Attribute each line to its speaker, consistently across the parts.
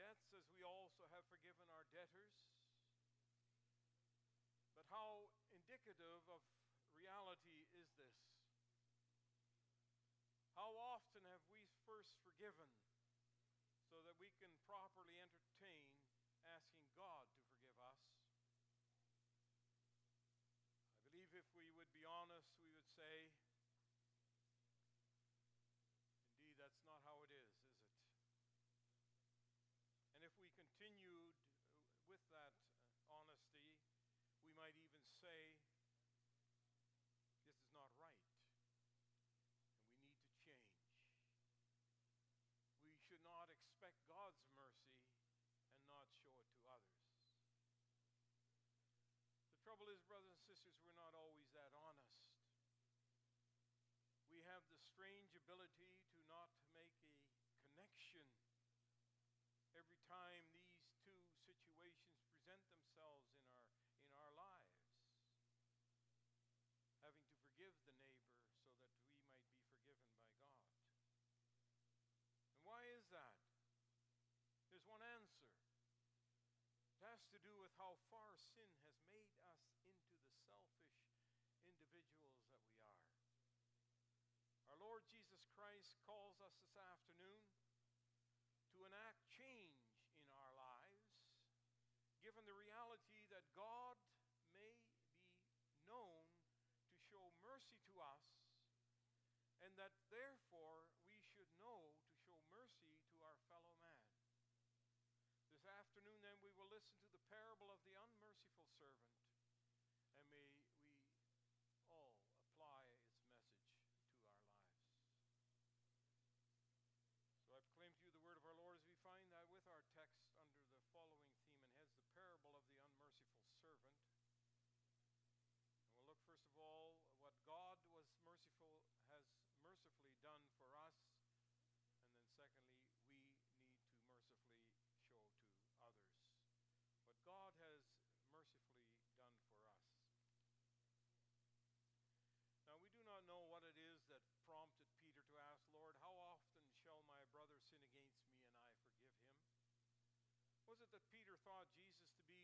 Speaker 1: debts as we also have forgiven our debtors. But how indicative of reality is this? How often have we first forgiven so that we can properly entertain asking God to forgive us? I believe if we would be honest, we would say, indeed, that's not how it is, is it? And if we continued with that uh, honesty, we might even say, this is not right, and we need to change. We should not expect God's mercy and not show it to others. The trouble is, brothers and sisters, we're not always that honest. We have the strange ability to not make a connection every time these two situations present themselves in our, in our lives. Having to forgive the neighbor so that we might be forgiven by God. And why is that? There's one answer. It has to do with how far sin has made us into the selfish individuals that we are. Our Lord Jesus Christ calls us this afternoon to enact change in our lives, given the reality that God may be known to show mercy to us, and that therefore we should know to show mercy to our fellow man. This afternoon, then, we will listen to the parable of the unmerciful servant, and may we all apply its message to our lives. So I proclaim to you the word of our Lord as we find that with our text under the following theme and heads the parable of the unmerciful servant. And we'll look first of all what God was merciful has mercifully done for us, and then secondly, we need to mercifully show to others. What God has mercifully done for us. Now, we do not know what it is that prompted Peter to ask, Lord, how often shall my brother sin against me and I forgive him? Was it that Peter thought Jesus to be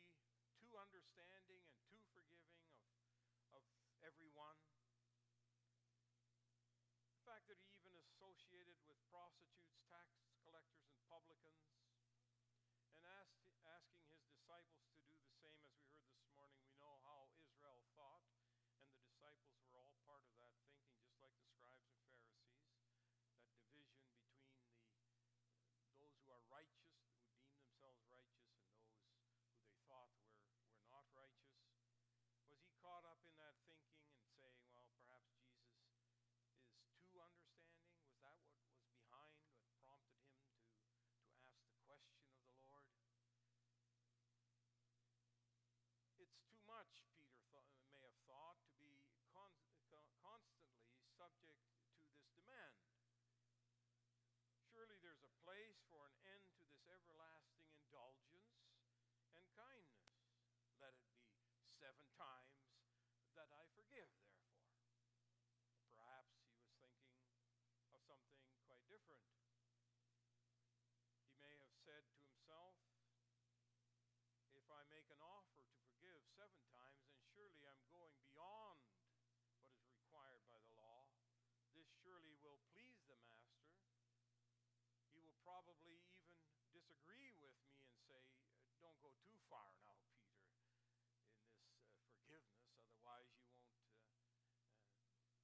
Speaker 1: too understanding and too forgiving of, of everyone? The fact that he even associated with prostitutes, tax collectors, and publicans, and asked, asking his disciples to do the same as we heard this morning, we know how Israel thought and the disciples were all part of that thinking, just like the scribes and Pharisees. That division between the those who are righteous, who deem themselves righteous, and those who they thought were, were not righteous. Was he caught up in that thinking and saying, well, perhaps Jesus is too understanding? Was that what was behind, what prompted him to, to ask the question of the Lord? it's too much, Peter th- may have thought, to be con- constantly subject to this demand. Surely there's a place for an end to this everlasting indulgence and kindness. Let it be seven times that I forgive, therefore. Perhaps he was thinking of something quite different. He may have said to himself, if I make an offer to forgive seven times, then surely I'm going beyond what is required by the law. This surely will please the master. He will probably even disagree with me and say, Don't go too far now, Peter, in this uh, forgiveness, otherwise, you won't. Uh,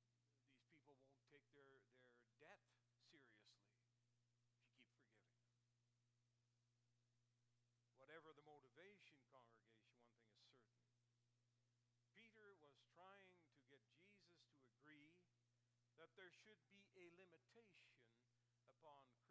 Speaker 1: uh, these people won't take their, their debt seriously if you keep forgiving. Whatever the motivation, congregation, one thing is certain. Peter was trying to get Jesus to agree that there should be a limitation upon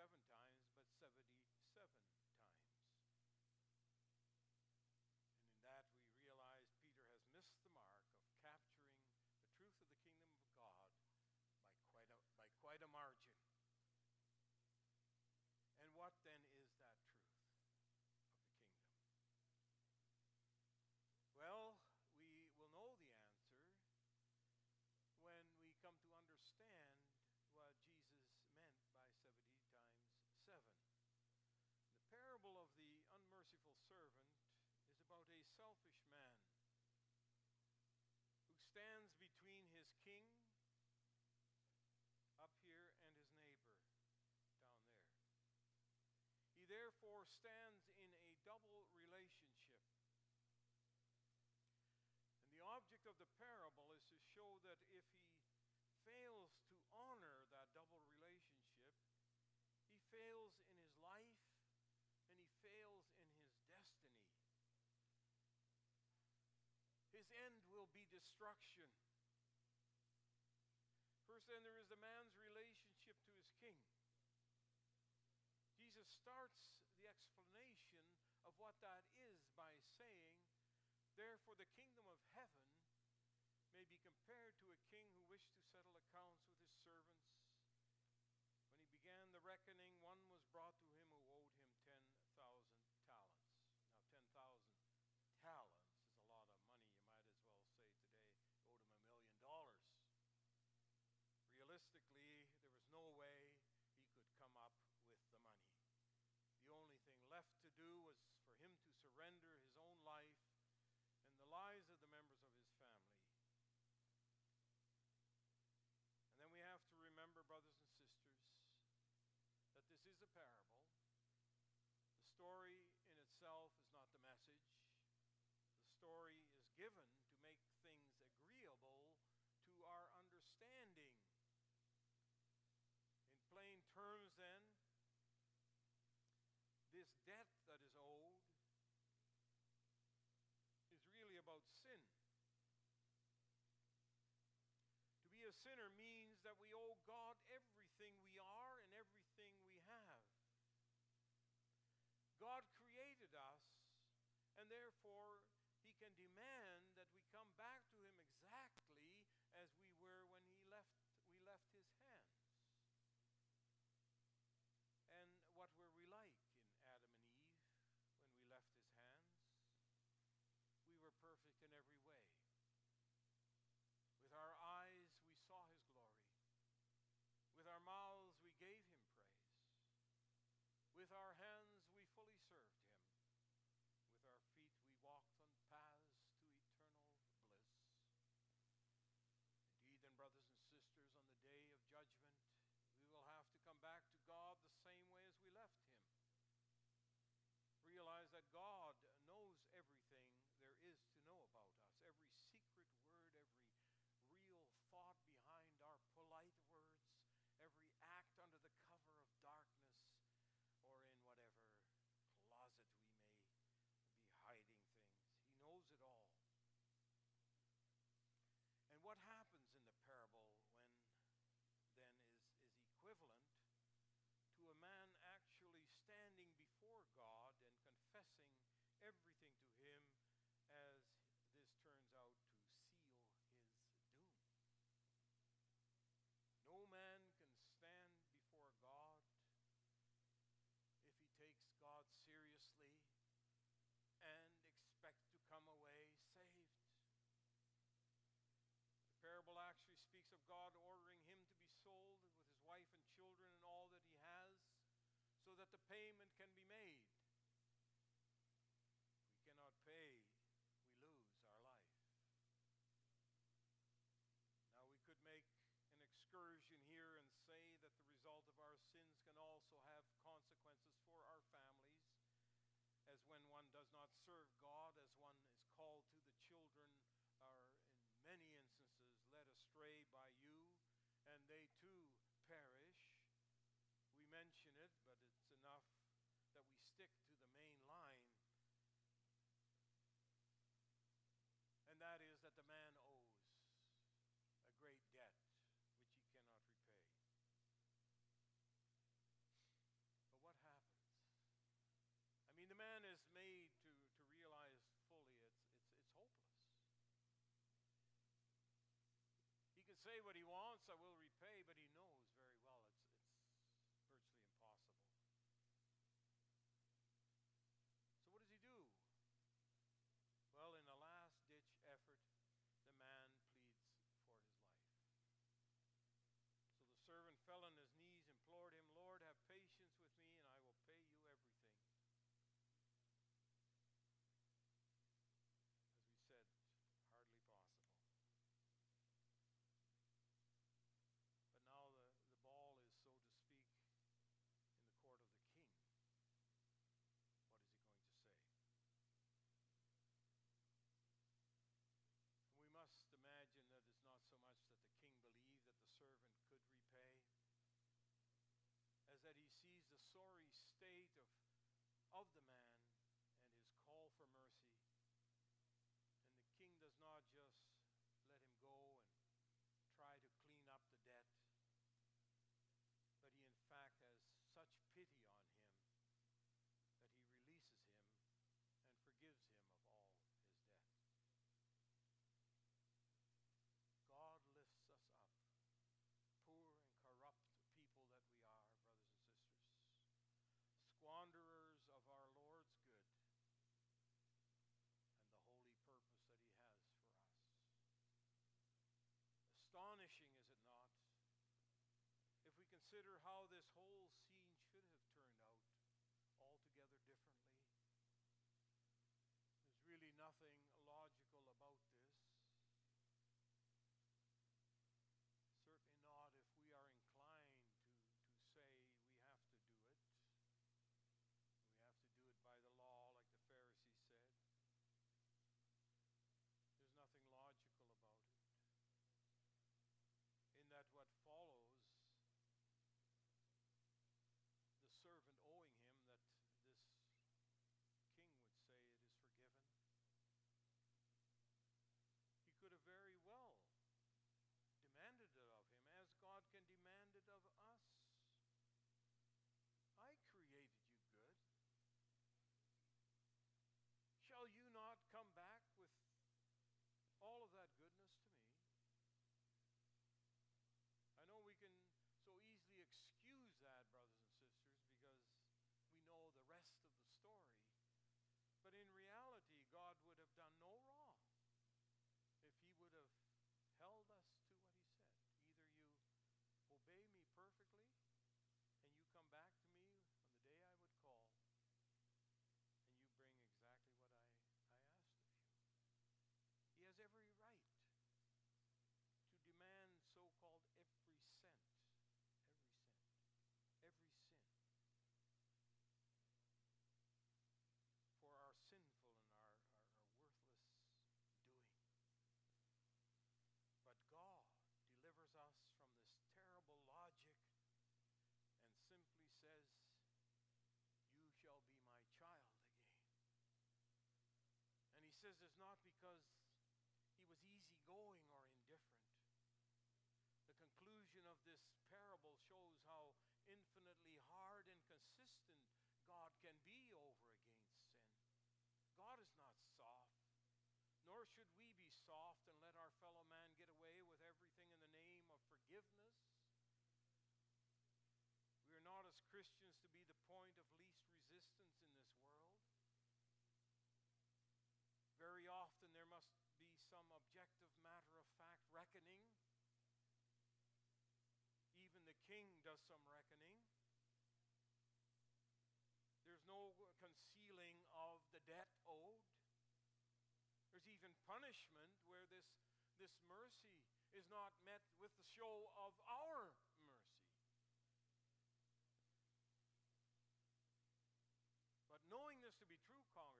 Speaker 1: seven times, but 77 times. And in that we realize Peter has missed the mark of capturing the truth of the kingdom of God by quite a, by quite a margin. And what then is that truth of the kingdom? Well, we will know the answer when we come to understand what Jesus meant by 70 times 7. The parable of the unmerciful servant is about a selfish man who stands between his king up here and his neighbor down there. He therefore stands in a double relationship. And the object of the parable is to show that if he fails to honor that double relationship, he fails in his life and he fails in his destiny. His end will be destruction. First, then, there is the man's relationship to his king. Jesus starts the explanation of what that is by saying, Therefore, the kingdom of heaven may be compared to a king who wished to settle accounts with his servants. When he began the reckoning, one was brought to him who owed him 10,000 talents. Now, 10,000 talents is a lot of money. You might as well say today owed him a million dollars. Realistically, there was no way he could come up with the money. The only thing left to do was for him to surrender his own life and the lives of the members of his family. And then we have to remember, brothers and sisters, that this is a parable. The story in itself is not the message. The story is given to make things agreeable to our understanding. In plain terms, then, this debt that is owed is really about sin. To be a sinner means that we owe God everything we are and everything we have. God created us, and therefore he can demand that we come back to him exactly as we were when he left we left his hands. And what were we like in Adam and Eve when we left his hands? We were perfect in every way. With our eyes, we saw his glory. With our mouths, we gave him praise. With our hands, we fully served him. With our feet, we walked on paths to eternal bliss. Indeed, then, brothers and sisters, on the day of judgment, we will have to come back to God the same way as we left him. Realize that God knows everything there is to know about us, every secret word, every real thought behind our polite words, every act under the cover of darkness, or in whatever closet we may be hiding things. He knows it all. And what happens stick state of, of the man. consider how this whole scene should have turned out altogether differently. There's really nothing says not because he was easygoing or indifferent. The conclusion of this parable shows how infinitely hard and consistent God can be over concealing of the debt owed. There's even punishment where this, this mercy is not met with the show of our mercy. But knowing this to be true, Congress,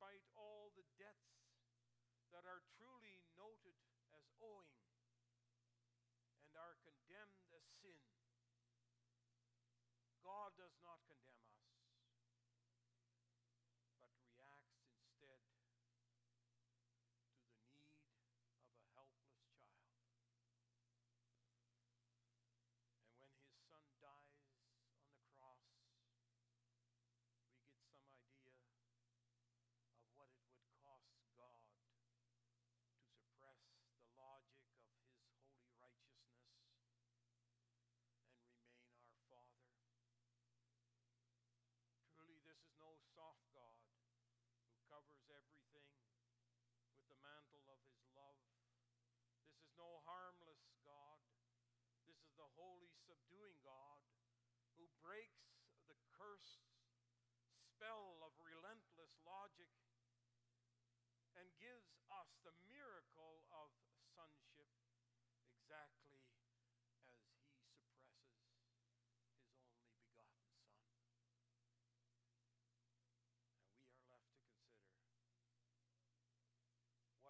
Speaker 1: despite all the debts that are truly noted as owing. soft God who covers everything with the mantle of his love. This is no harm.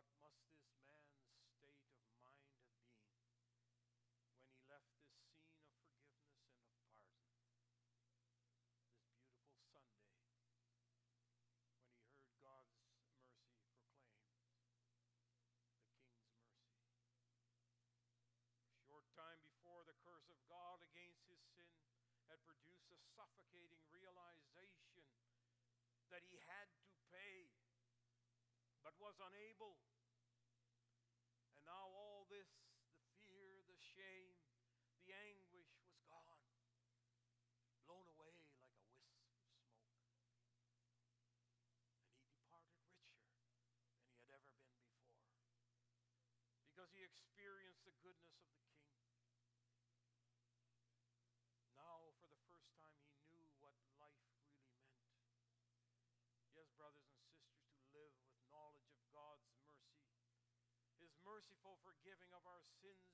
Speaker 1: What must this man's state of mind have been when he left this scene of forgiveness and of pardon? This beautiful Sunday when he heard God's mercy proclaimed, the King's mercy. A short time before, the curse of God against his sin had produced a suffocating realization that he had to pay, but was unable because he experienced the goodness of the King. Now, for the first time, he knew what life really meant. Yes, brothers and sisters, to live with knowledge of God's mercy, his merciful forgiving of our sins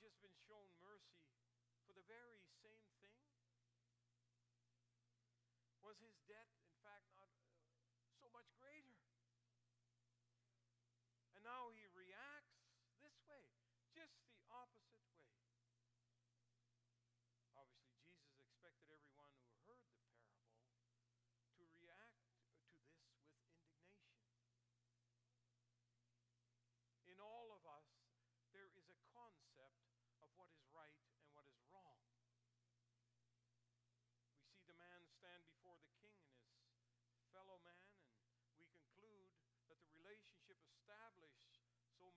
Speaker 1: just been shown mercy for the very same thing? Was his death?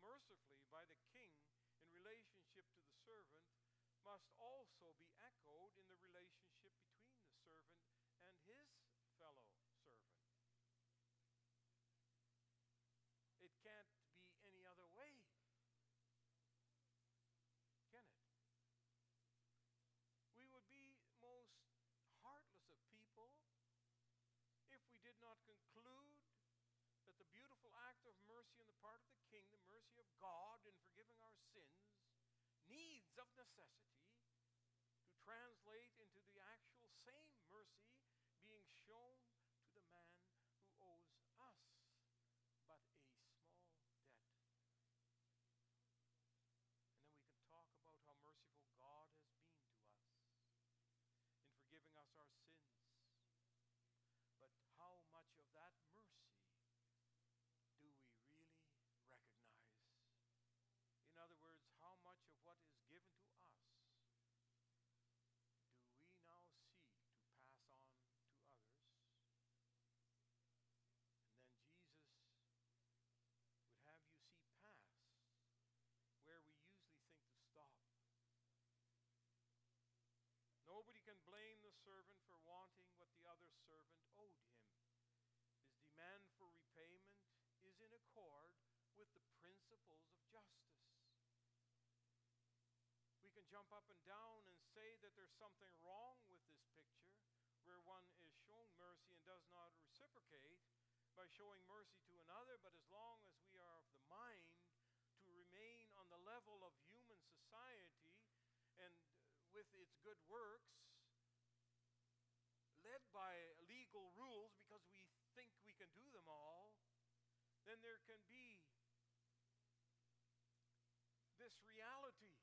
Speaker 1: Mercifully by the king in relationship to the servant must also be echoed in the relationship between the servant and his fellow servant. It can't be any other way, can it? We would be most heartless of people if we did not conclude that the beautiful act of mercy on the part of the king, the mercy of God in forgiving our sins, needs of necessity to translate into the actual same mercy being shown to the man who owes us but a small debt. And then we can talk about how merciful God has been to us in forgiving us our sins. But how much of that mercy do we really recognize? In other words, how much of what is given to us do we now see to pass on to others? And then Jesus would have you see past where we usually think to stop. Nobody can blame the servant for wanting what the other servant owed him. His demand for repayment is in accord with the principles of justice. We can jump up and down and say that there's something wrong with this picture where one is shown mercy and does not reciprocate by showing mercy to another, but as long as we are of the mind to remain on the level of human society and with its good works, led by legal rules because we think we can do them all, then there can be this reality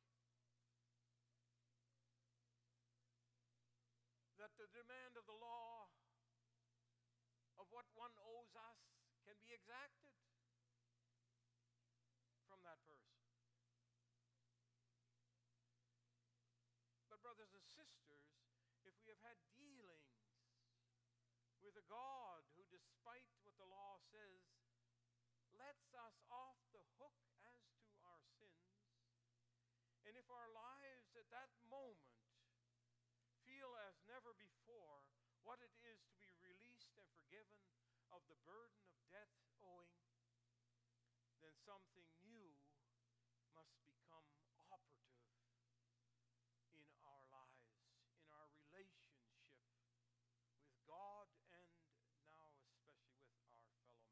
Speaker 1: that the demand of the law of what one owes us can be exacted from that person. But, brothers and sisters, if we have had dealings with a God who, despite what the law says, lets us off the hook as to our sins, and if our lives at that moment feel as never before what it is to be released and forgiven of the burden of death owing, then something new must become operative in our lives, in our relationship with God and now especially with our fellow man,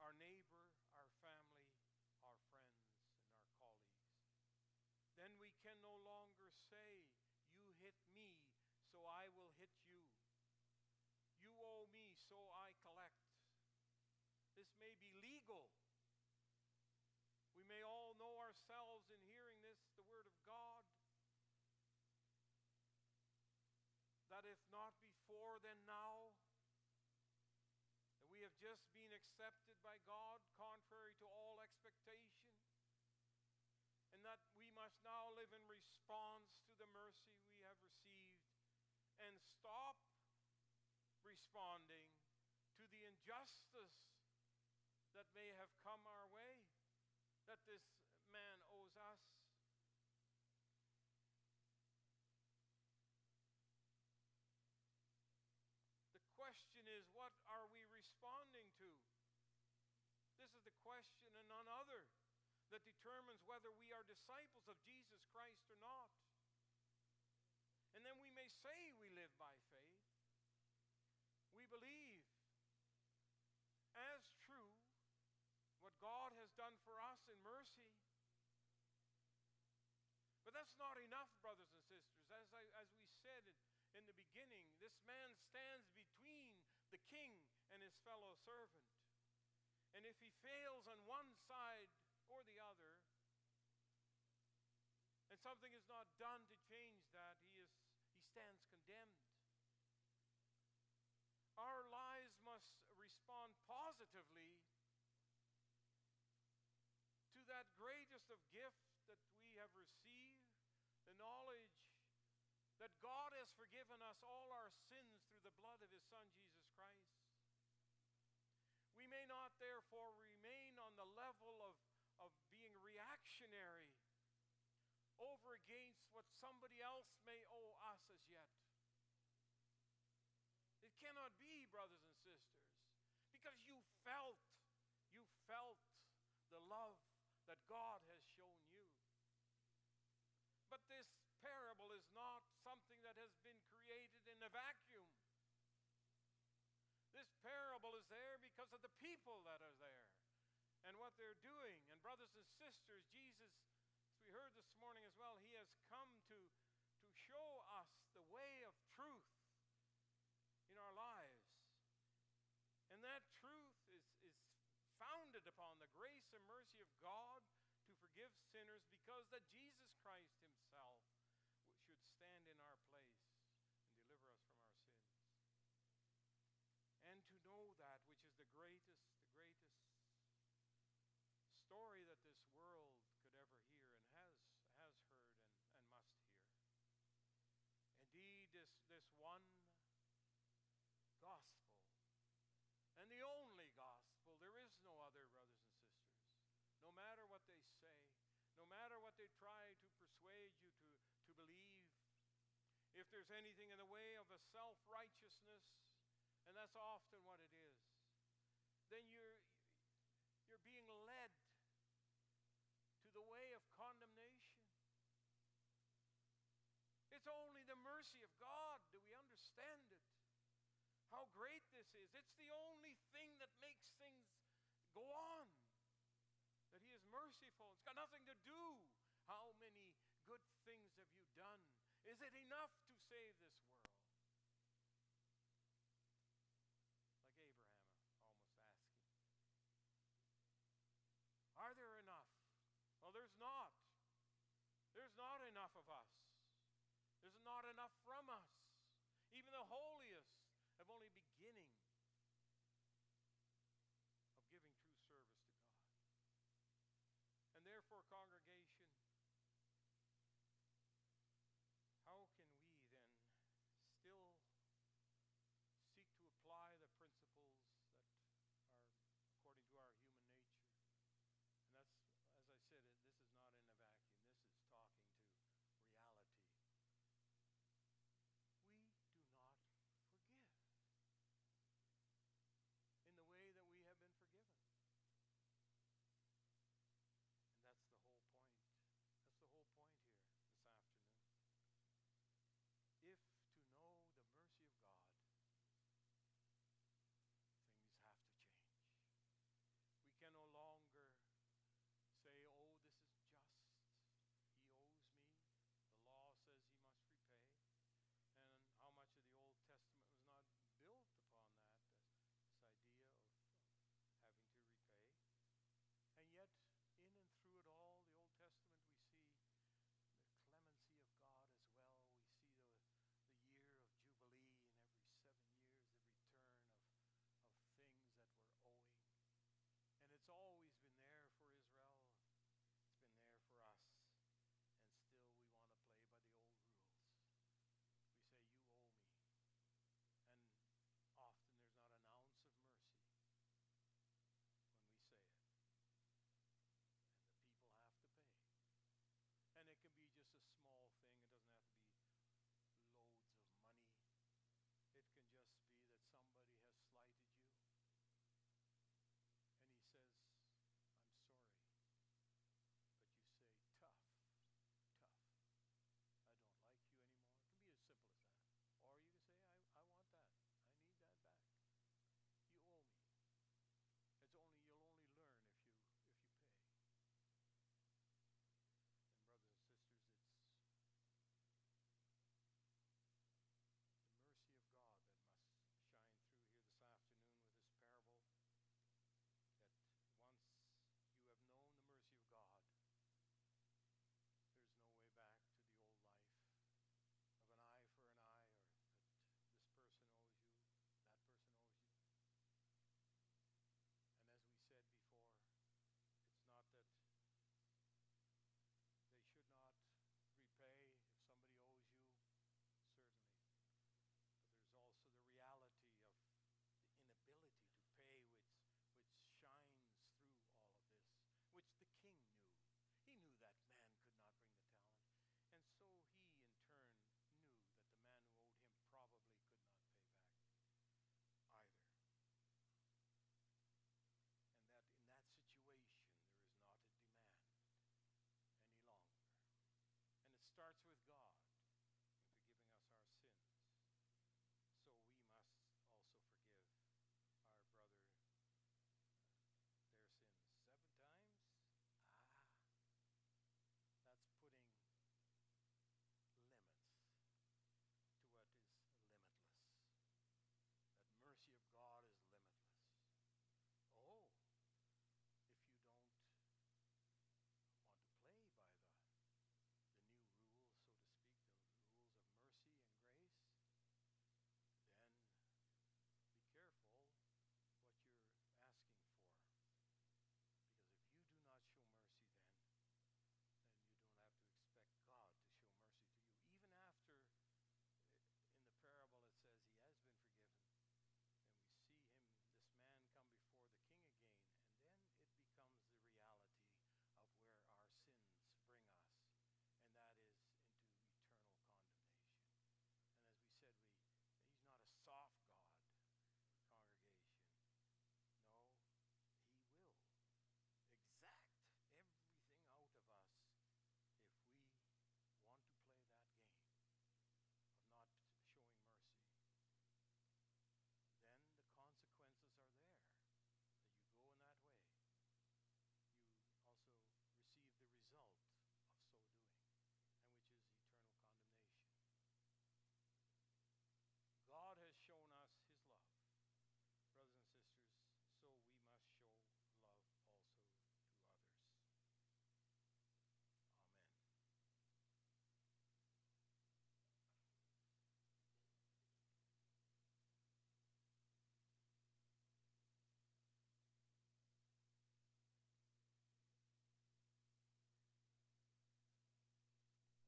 Speaker 1: our neighbor, our family, our friends, and our colleagues. Then we can no longer say, You hit me, so I will hit you. You owe me, so I collect. This We may all know ourselves in hearing this, the Word of God, that if not before, then now, that we have just been accepted by God contrary to all expectation, and that we must now live in response to the mercy we have received. And stop responding to the injustice that may have come our way, that this man owes us. The question is, what are we responding to? This is the question and none other that determines whether we are disciples of Jesus Christ or not. And then we may say we live by faith. We believe as true what God has done for us in mercy. But that's not enough, brothers and sisters. As, I, as we said in the beginning, this man stands between the king and his fellow servant. And if he fails on one side or the other, and something is not done to change that, he, is, he stands condemned. Our lives must respond positively to that greatest of gifts that we have received the knowledge that God has forgiven us all our sins through the blood of His Son, Jesus Christ. We may not, therefore, remain on the level of, of being reactionary over against what somebody else may owe us as yet. It cannot be, brothers and sisters, because you felt, you felt the love that God has shown you. But this parable is not something that has been created in a vacuum. This parable is there because of the people that are there and what they're doing. And, brothers and sisters, Jesus, as we heard this morning as well, He has come to, to show us the way of truth in our lives. And that truth is, is founded upon the grace and mercy of God to forgive sinners because that Jesus Christ Himself should stand in our place and deliver us from our sins. And to know that, which is the greatest, the greatest story that this world could ever hear and has, has heard and, and must hear. Indeed, this, this one gospel, and the only gospel, there is no other, brothers and sisters. No matter what they say, no matter what they try to persuade you to, to believe, if there's anything in the way of a self righteousness, and that's often what it is, then you're, you're being led to the way of condemnation. It's only the mercy of God. Do we understand it? How great this is. It's the only thing that makes things go on. That He is merciful. It's got nothing to do. How many good things have you done? Is it enough to save this world? Like Abraham almost asking. Are there enough? Well, there's not. There's not enough of us. There's not enough from us. Even the holiest have only beginning of giving true service to God. And therefore, congregation,